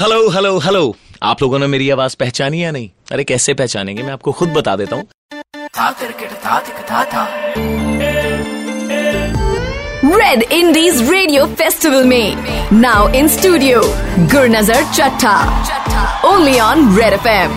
Hello hello hello आप लोगों ने मेरी आवाज़ पहचानी या नहीं? अरे कैसे पहचानेंगे? मैं आपको खुद बता देता हूँ। रेड इंडीज रेडियो फेस्टिवल में। Now in studio Gurnazar Chatta only on Red F M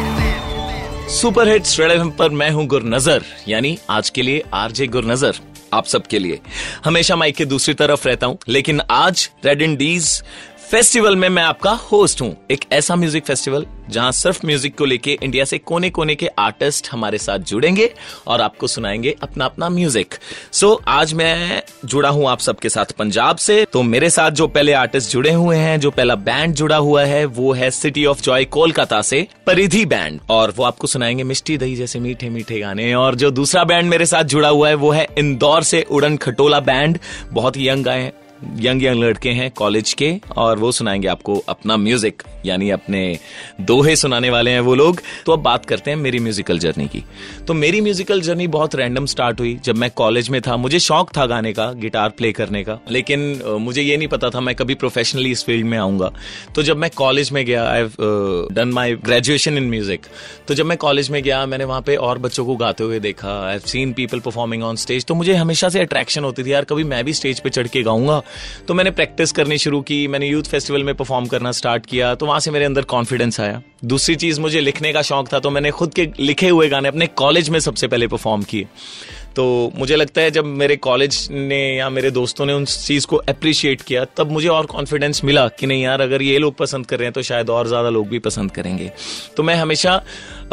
super hits Red FM पर मैं हूँ गुरनजर यानी आज के लिए आरजे गुरनजर आप सबके लिए। हमेशा माइक के दूसरी तरफ़ रहता हूँ लेकिन आज रेड इंडीज फेस्टिवल में मैं आपका होस्ट हूँ। एक ऐसा म्यूज़िक फेस्टिवल जहाँ सिर्फ़ म्यूज़िक को लेके इंडिया से कोने कोने के आर्टिस्ट हमारे साथ जुड़ेंगे और आपको सुनाएँगे अपना अपना म्यूज़िक सो so, आज मैं जुड़ा हूँ आप सबके साथ पंजाब से। तो मेरे साथ जो पहले आर्टिस्ट जुड़े हुए हैं जो पहला बैंड जुड़ा हुआ है वो है सिटी ऑफ़ जॉय कोलकाता से परिधि बैंड और वो आपको सुनाएँगे मिष्टी दही जैसे मीठे मीठे गाने। और जो दूसरा बैंड मेरे साथ जुड़ा हुआ है वो है इंदौर से उड़न खटोला बैंड बहुत ही यंग आए हैं। यंग यंग लड़के हैं कॉलेज के, और वो सुनाएँगे आपको अपना म्यूज़िक, यानी अपने दोहे सुनाने वाले हैं वो लोग। तो अब बात करते हैं मेरी म्यूजिकल जर्नी की। तो मेरी म्यूजिकल जर्नी बहुत रैंडम स्टार्ट हुई, जब मैं कॉलेज में था। मुझे शौक था गाने का, गिटार प्ले करने का। लेकिन मुझे ये नहीं पता था मैं कभी प्रोफेशनली इस फ़ील्ड में आऊँगा। तो जब मैं कॉलेज में गया I done my graduation in music तो जब मैं कॉलेज में गया, मैंने वहाँ पे और बच्चों को गाते हुए देखा। I have seen people performing on stage तो मुझे हमेशा से अट्रैक्शन होती थी, यार, कभी मैं भी स्टेज पे चढ़ के गाऊँगा? तो मैंने प्रैक्टिस करनी शुरू की, मैंने यूथ फेस्टिवल में परफॉर्म करना स्टार्ट किया तो वहाँ से मेरे अंदर कॉन्फिडेंस आया। दूसरी चीज़, मुझे लिखने का शौक था तो मैंने खुद के लिखे हुए गाने अपने कॉलेज में सबसे पहले परफॉर्म किए। तो मुझे लगता है जब मेरे कॉलेज ने या मेरे दोस्तों ने उस चीज़ को अप्रिशिएट किया, तब मुझे और कॉन्फिडेंस मिला कि नहीं यार, अगर ये लोग पसंद कर रहे हैं तो शायद और ज़्यादा लोग भी पसंद करेंगे। तो मैं हमेशा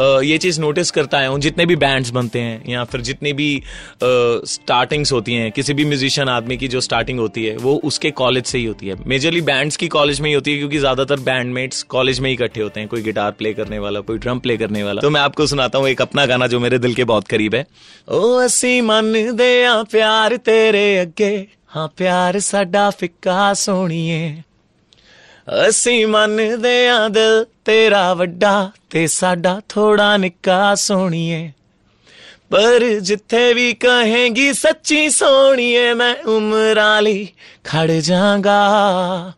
ये चीज़ नोटिस करता आया हूँ, जितने भी बैंड्स बनते हैं, या फिर जितनी भी स्टार्टिंग्स होती हैं, किसी भी म्यूजिशियन आदमी की जो स्टार्टिंग होती है, वो उसके कॉलेज से ही होती है। मेजरली बैंड्स की कॉलेज में ही होती है, क्योंकि ज़्यादातर बैंडमेट्स कॉलेज में ही इकट्ठे होते हैं, कोई गिटार प्ले करने वाला, कोई ड्रम प्ले करने वाला। तो मैं आपको सुनाता हूँ एक अपना गाना जो मेरे दिल के बहुत करीब है। ओ असी मन दे प्यार तेरे अगे हाँ प्यार साडा फिक्का सोनिए ਅਸੀਂ ਮੰਨਦੇ ਆਂ ਦਿਲ ਤੇਰਾ ਵੱਡਾ ਤੇ ਸਾਡਾ ਥੋੜਾ ਨਿੱਕਾ ਸੋਣੀਏ ਪਰ ਜਿੱਥੇ ਵੀ ਕਹੇਗੀ ਸੱਚੀ ਸੋਣੀਏ ਮੈਂ ਉਮਰਾਂ ਲਈ ਖੜ ਜਾਗਾ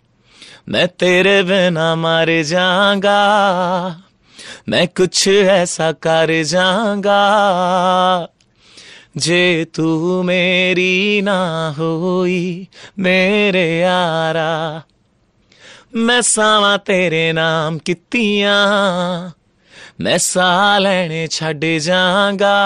मैं तेरे बिना मर जाऊंगा मैं कुछ ऐसा कर जाऊंगा जे तू मेरी ना होई, मेरे यारा। मैं सावा तेरे नाम कितिया मैं सा लैने छड़ जागा।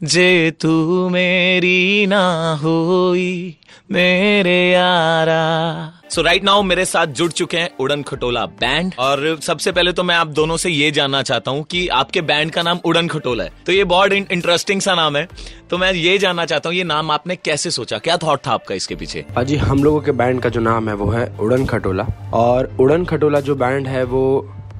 जे तू मेरी ना हुई मेरे यारा। सो राइट नाउ मेरे साथ जुड़ चुके हैं उड़न खटोला बैंड और सबसे पहले तो मैं आप दोनों से ये जानना चाहता हूँ कि आपके बैंड का नाम उड़न खटोला है। तो ये बहुत इंटरेस्टिंग सा नाम है। तो मैं ये जानना चाहता हूँ ये नाम आपने कैसे सोचा? क्या थॉट था आपका इसके पीछे? अजी हम लोगों के बैंड का जो नाम है वो है उड़न खटोला। और उड़न खटोला जो बैंड है वो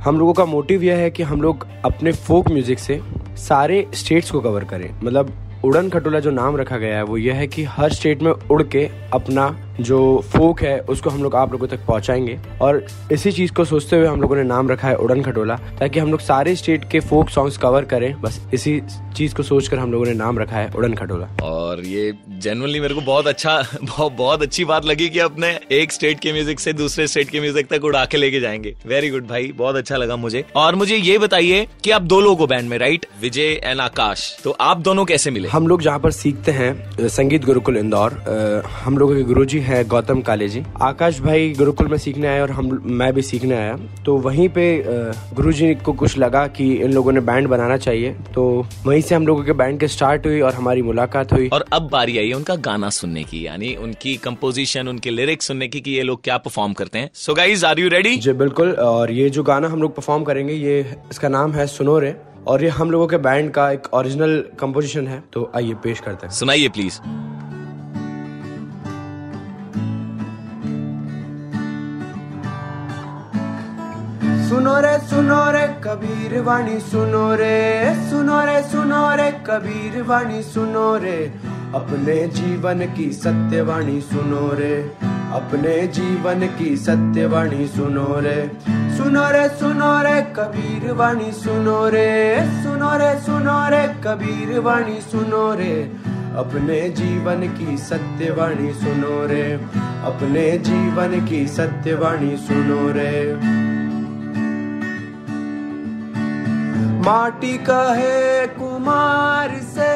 हम लोगों का मोटिव यह है कि हम लोग अपने फोक म्यूज़िक से सारे स्टेट्स को कवर करें। मतलब उड़न खटोला जो नाम रखा गया है, वो यह है कि हर स्टेट में उड़ के अपना जो फोक है उसको हम लोग आप लोगों तक पहुंचाएँगे। और इसी चीज़ को सोचते हुए हम लोगों ने नाम रखा है उड़न खटोला ताकि हम लोग सारे स्टेट के फोक सॉन्ग्स कवर करें। बस इसी चीज़ को सोचकर हम लोगों ने नाम रखा है उड़न खटोला। और ये जनरली मेरे को बहुत अच्छा बहुत, बहुत अच्छी बात लगी कि अपने एक स्टेट के म्यूज़िक से दूसरे स्टेट के म्यूज़िक तक उड़ा के लेके जाएँगे। वेरी गुड भाई बहुत अच्छा लगा मुझे। और मुझे ये बताइए कि आप दो लोगों बैंड में राइट विजय एंड आकाश। तो आप दोनों कैसे मिले? हम लोग जहाँ पर सीखते हैं संगीत गुरुकुल इंदौर हम लोगों के गुरु है गौतम काले जी। आकाश भाई गुरुकुल में सीखने आए और हम मैं भी सीखने आया। तो वहीं पे गुरु जी को कुछ लगा कि इन लोगों ने बैंड बनाना चाहिए। तो वहीं से हम लोगों के बैंड के स्टार्ट हुई और हमारी मुलाकात हुई। और अब बारी आई उनका गाना सुनने की यानी उनकी कंपोजिशन उनके लिरिक्स सुनने की कि ये लोग क्या परफॉर्म करते हैं। So guys are you ready जी बिल्कुल। और ये जो गाना हम लोग परफॉर्म करेंगे ये इसका नाम है सुनो रे और ये हम लोगों के बैंड का एक ओरिजिनल कंपोजिशन है। तो आइए पेश करते हैं। सुनाइए प्लीज़ सुनो रे सुनो रे, कबीर वाणी सुनो रे। सुनो रे सुनो रे, कबीर वाणी सुनो रे। अपने जीवन की सत्यवाणी सुनो रे। अपने जीवन की सत्यवाणी सुनो रे। सुनो रे सुनो रे, कबीर वाणी सुनो रे। सुनो रे सुनो रे, कबीर वाणी सुनो रे। अपने जीवन की सत्यवाणी सुनो रे। अपने जीवन की सत्यवाणी सुनो रे। माटी का है कुमार से,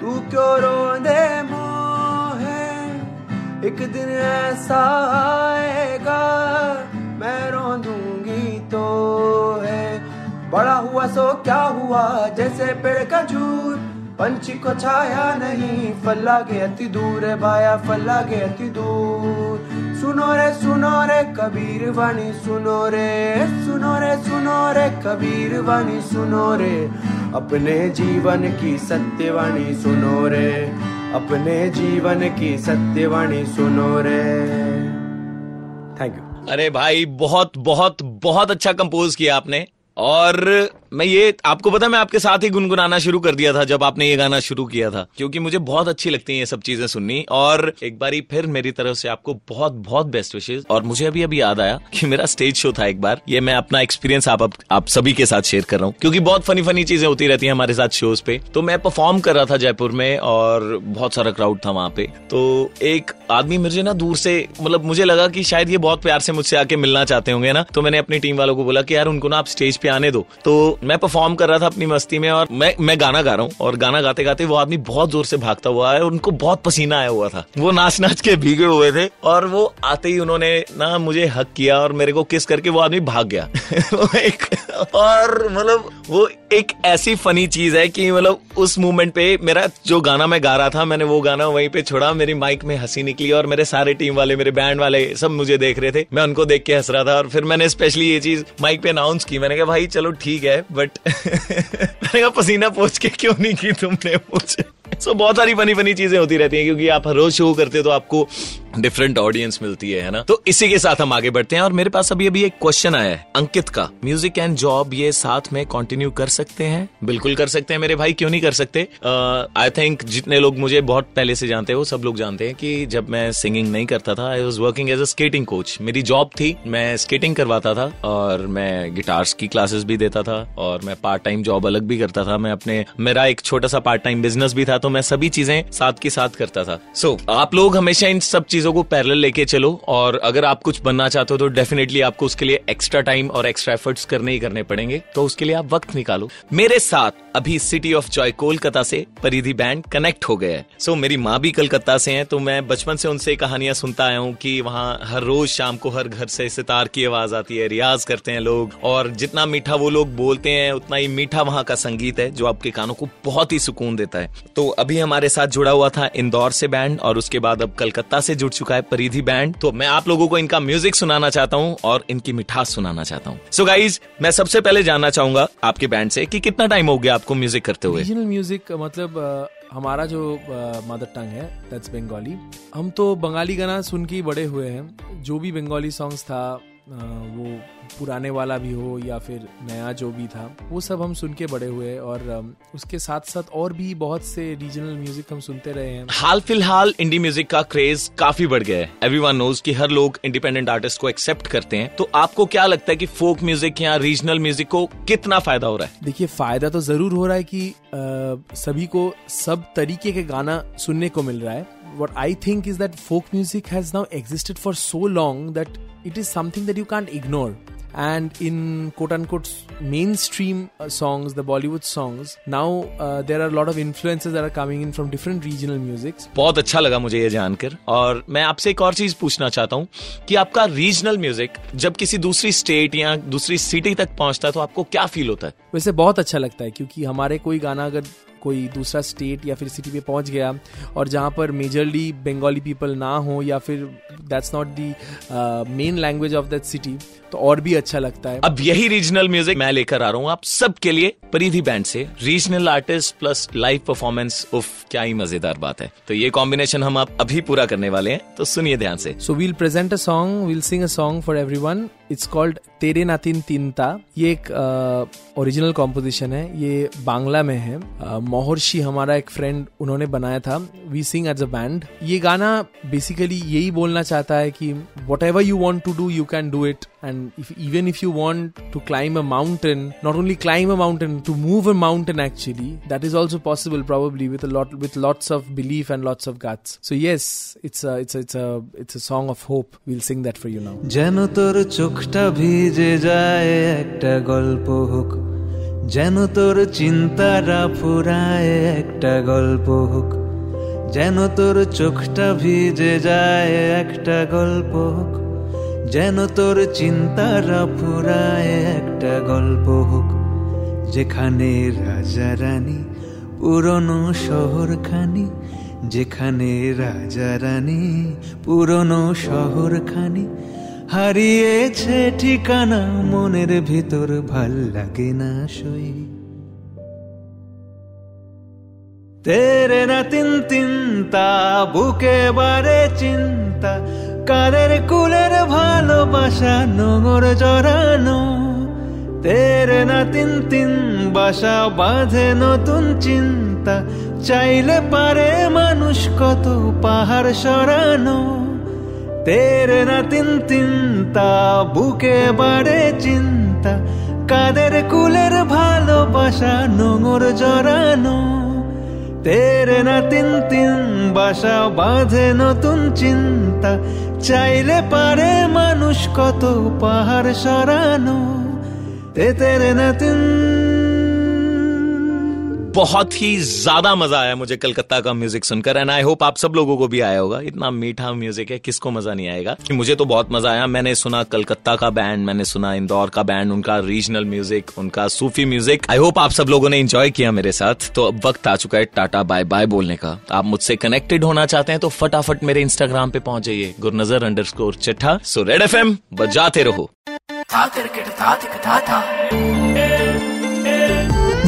तू क्यों रो दे मोहे? एक दिन ऐसा आएगा, मैं रो दूँगी तो है। बड़ा हुआ सो क्या हुआ, जैसे पेड़ का झूठ पंछी को छाया नहीं, फल गे अति दूर है भाया फल गे अति दूर। सुनो रे सुनो रे, कबीर वाणी सुनो रे सुनो रे सुनो रे, कबीर वाणी सुनो रे। अपने जीवन की सत्यवाणी सुनो रे, अपने जीवन की सत्यवाणी सुनो रे। थैंक यू अरे भाई, बहुत बहुत बहुत अच्छा कंपोज किया आपने। और मैं ये आपको पता मैं आपके साथ ही गुनगुनाना शुरू कर दिया था जब आपने ये गाना शुरू किया था क्योंकि मुझे बहुत अच्छी लगती है ये सब चीज़ें सुननी और एक बारी फिर मेरी तरफ़ से आपको बहुत बहुत बेस्ट विशेष और मुझे अभी अभी याद आया कि मेरा स्टेज शो था एक बार ये मैं अपना एक्सपीरियंस आप, आप आप सभी के साथ शेयर कर रहा हूँ क्योंकि बहुत फनी फनी चीज़ें होती रहती है हमारे साथ शोज़ पे। तो मैं परफॉर्म कर रहा था जयपुर में और बहुत सारा क्राउड था वहाँ पे। तो एक आदमी मुझे ना दूर से मतलब मुझे लगा कि शायद ये बहुत प्यार से मुझसे आके मिलना चाहते होंगे ना तो मैंने अपनी टीम वालों को बोला कि यार उनको ना आप स्टेज पे आने दो। तो मैं परफॉर्म कर रहा था अपनी मस्ती में और मैं मैं गाना गा रहा हूँ और गाना गाते गाते वो आदमी बहुत ज़ोर से भागता हुआ है उनको बहुत पसीना आया हुआ था। वो नाच नाच के भीगे हुए थे और वो आते ही उन्होंने ना मुझे हक किया और मेरे को किस करके वो आदमी भाग गया। और मतलब वो एक ऐसी फनी चीज़ है कि मतलब उस मोमेंट पे मेरा जो गाना मैं गा रहा था, मैंने वो गाना वहीं पे छोड़ा, मेरी माइक में हँसी निकली और मेरे सारे टीम वाले, मेरे बैंड वाले सब मुझे देख रहे थे। मैं उनको देख के हंस रहा था और फिर मैंने स्पेशली ये चीज़ माइक पे अनाउंस की। मैंने कहा, भाई चलो ठीक है बट पसीना पोछ के क्यों नहीं की तुमने मुझे? सो बहुत सारी फनी फनी चीज़ें होती रहती हैं क्योंकि आप हर रोज शो करते हो तो आपको डिफरेंट ऑडियंस मिलती है है ना? तो इसी के साथ हम आगे बढ़ते हैं और मेरे पास अभी अभी एक क्वेश्चन आया है अंकित का। म्यूज़िक एंड जॉब ये साथ में कंटिन्यू कर सकते हैं? बिल्कुल कर सकते हैं मेरे भाई क्यों नहीं कर सकते? आई uh, थिंक जितने लोग मुझे बहुत पहले से जानते हैं सब लोग जानते हैं कि जब मैं सिंगिंग नहीं करता था I was working as a skating coach मेरी जॉब थी मैं स्केटिंग करवाता था और मैं गिटार्स की क्लासेस भी देता था और मैं पार्ट टाइम जॉब अलग भी करता था। मैं अपने मेरा एक छोटा सा पार्ट टाइम बिज़नेस भी था तो मैं सभी चीज़ें साथ के साथ करता था। सो so, आप लोग हमेशा इन सब चीज़ों को पैरल लेके चलो और अगर आप कुछ बनना चाहते हो तो डेफिनेटली आपको उसके लिए एक्स्ट्रा टाइम और एक्स्ट्रा एफर्ट्स करने ही करने पड़ेंगे। तो उसके लिए आप वक्त निकालो। मेरे साथ अभी सिटी ऑफ़ जॉय कोलकाता से परिधि बैंड कनेक्ट हो गया है। सो so, मेरी माँ भी कलकत्ता से है तो मैं बचपन से उनसे कहानियाँ सुनता आया हूँ कि वहाँ हर रोज शाम को हर घर से सितार की आवाज़ आती है रियाज करते हैं लोग और जितना मीठा वो लोग बोलते हैं उतना ही मीठा वहाँ का संगीत है जो आपके कानों को बहुत ही सुकून देता है। तो अभी हमारे साथ जुड़ा हुआ था इंदौर से बैंड और उसके बाद अब कलकत्ता से जुड़ चुका है परिधि बैंड तो मैं आप लोगों को इनका म्यूज़िक सुनाना चाहता हूँ और इनकी मिठास सुनाना चाहता हूँ। सो गाइज़ मैं सबसे पहले जानना चाहूँगा आपके बैंड से कि कितना टाइम हो गया आपको म्यूज़िक करते हुए? म्यूज़िक मतलब हमारा जो मदर टंग है दैट्स बंगाली हम तो बंगाली गाना सुन के बड़े हुए हैं। जो भी बंगाली सॉन्ग्स था वो पुराने वाला भी हो या फिर नया जो भी था वो सब हम सुन के बड़े हुए और उसके साथ साथ और भी बहुत से रीजनल म्यूज़िक हम सुनते रहे हैं। हाल फ़िलहाल इंडी म्यूज़िक का क्रेज काफ़ी बढ़ गया है। एवरी वन नोज़ की हर लोग इंडिपेंडेंट आर्टिस्ट को एक्सेप्ट करते हैं। तो आपको क्या लगता है की फोक म्यूज़िक या रीजनल म्यूज़िक को कितना फ़ायदा हो रहा है? देखिए फ़ायदा तो ज़रूर हो रहा है की सभी को सब तरीके के गाना सुनने को मिल रहा है। What I think is that folk music has now existed for so long that it is something that you can't ignore. and in quote unquote mainstream uh, songs the bollywood songs now uh, there are a lot of influences that are coming in from different regional musics बहुत अच्छा लगा मुझे ये जानकर और मैं आपसे एक और चीज़ पूछना चाहता हूँ कि आपका रीजनल म्यूज़िक जब किसी दूसरी स्टेट या दूसरी सिटी तक पहुँचता है तो आपको क्या फील होता है वैसे बहुत अच्छा लगता है क्योंकि हमारे कोई गाना अगर कोई दूसरा स्टेट या फिर सिटी पे पहुँच गया और जहाँ पर मेजरली बंगाली पीपल ना हो या फिर that's not the main language of that city तो और भी अच्छा लगता है। अब यही रीजनल म्यूज़िक मैं लेकर आ रहा हूँ आप सबके लिए परिधि बैंड से। Regional artist plus live performance उफ क्या ही मज़ेदार बात है। तो ये कॉम्बिनेशन हम आप अभी पूरा करने वाले हैं तो सुनिए ध्यान से। So we'll present a song we'll sing a song for everyone it's called तेरे नातिन तीनता ये एक ओरिजिनल uh, कॉम्पोजिशन है। ये बांग्ला में है। मोहर्षि हमारा एक फ्रेंड उन्होंने बनाया था। We sing as a band ये गाना बेसिकली यही बोलना चाहता है कि whatever you want to do you can do it and if, even if you want to climb a mountain not only climb a mountain to move a mountain actually that is also possible probably with a lot with lots of belief and lots of guts so yes it's a it's a it's a it's a song of hope we'll sing that for you now যেন তোর চোখটা ভিজে যায় একটা গল্প হোক যেন তোর চিন্তারা ফুরায় একটা গল্প হোক যেন তোর চোখটা ভিজে যায় একটা গল্প হোক যেন তোর চিন্তারা ফুরায় একটা গল্প হোক, যেখানে রাজা রানী, পুরনো শহরখানি, যেখানে রাজা রানী, পুরনো শহরখানি। হারিয়েছে ঠিকানা, মনের ভিতর ভালো লাগে না সই। তেরে না তিন তিনতা বুকে বারে চিন্তা কাদের কুলের ভালোবাসা নোংর জড়ানো। তেরে না তিন তিন বাসা বাঁধে নতুন চিন্তা। চাইলে পারে মানুষ কত পাহাড় সরানো। তেরে না তিন তিনতা বুকে বাড়ে চিন্তা। কাদের কুলের ভালোবাসা নোংর জড়ানো। তেরে না তিন তিন বাসা বাঁধে নতুন চিন্তা। চাইলে পারে মানুষ কত পাহাড় সরানো। তেতের না তিন बहुत ही ज़्यादा मज़ा आया मुझे कलकत्ता का म्यूज़िक सुनकर एंड आई होप आप सब लोगों को भी आया होगा। इतना मीठा म्यूज़िक है, किसको मज़ा नहीं आएगा? कि मुझे तो बहुत मज़ा आया। मैंने सुना कलकत्ता का बैंड मैंने सुना इंदौर का बैंड उनका रीजनल म्यूज़िक उनका सूफी म्यूज़िक आई होप आप सब लोगों ने इंजॉय किया मेरे साथ। तो अब वक्त आ चुका है टाटा बाय बाय बोलने का। आप मुझसे कनेक्टेड होना चाहते हैं तो फटाफट मेरे इंस्टाग्राम पे पहुँच जाइए गुरनजर अंडर स्कोर चिट्ठा। सो रेड एफ़ एम बजाते रहो।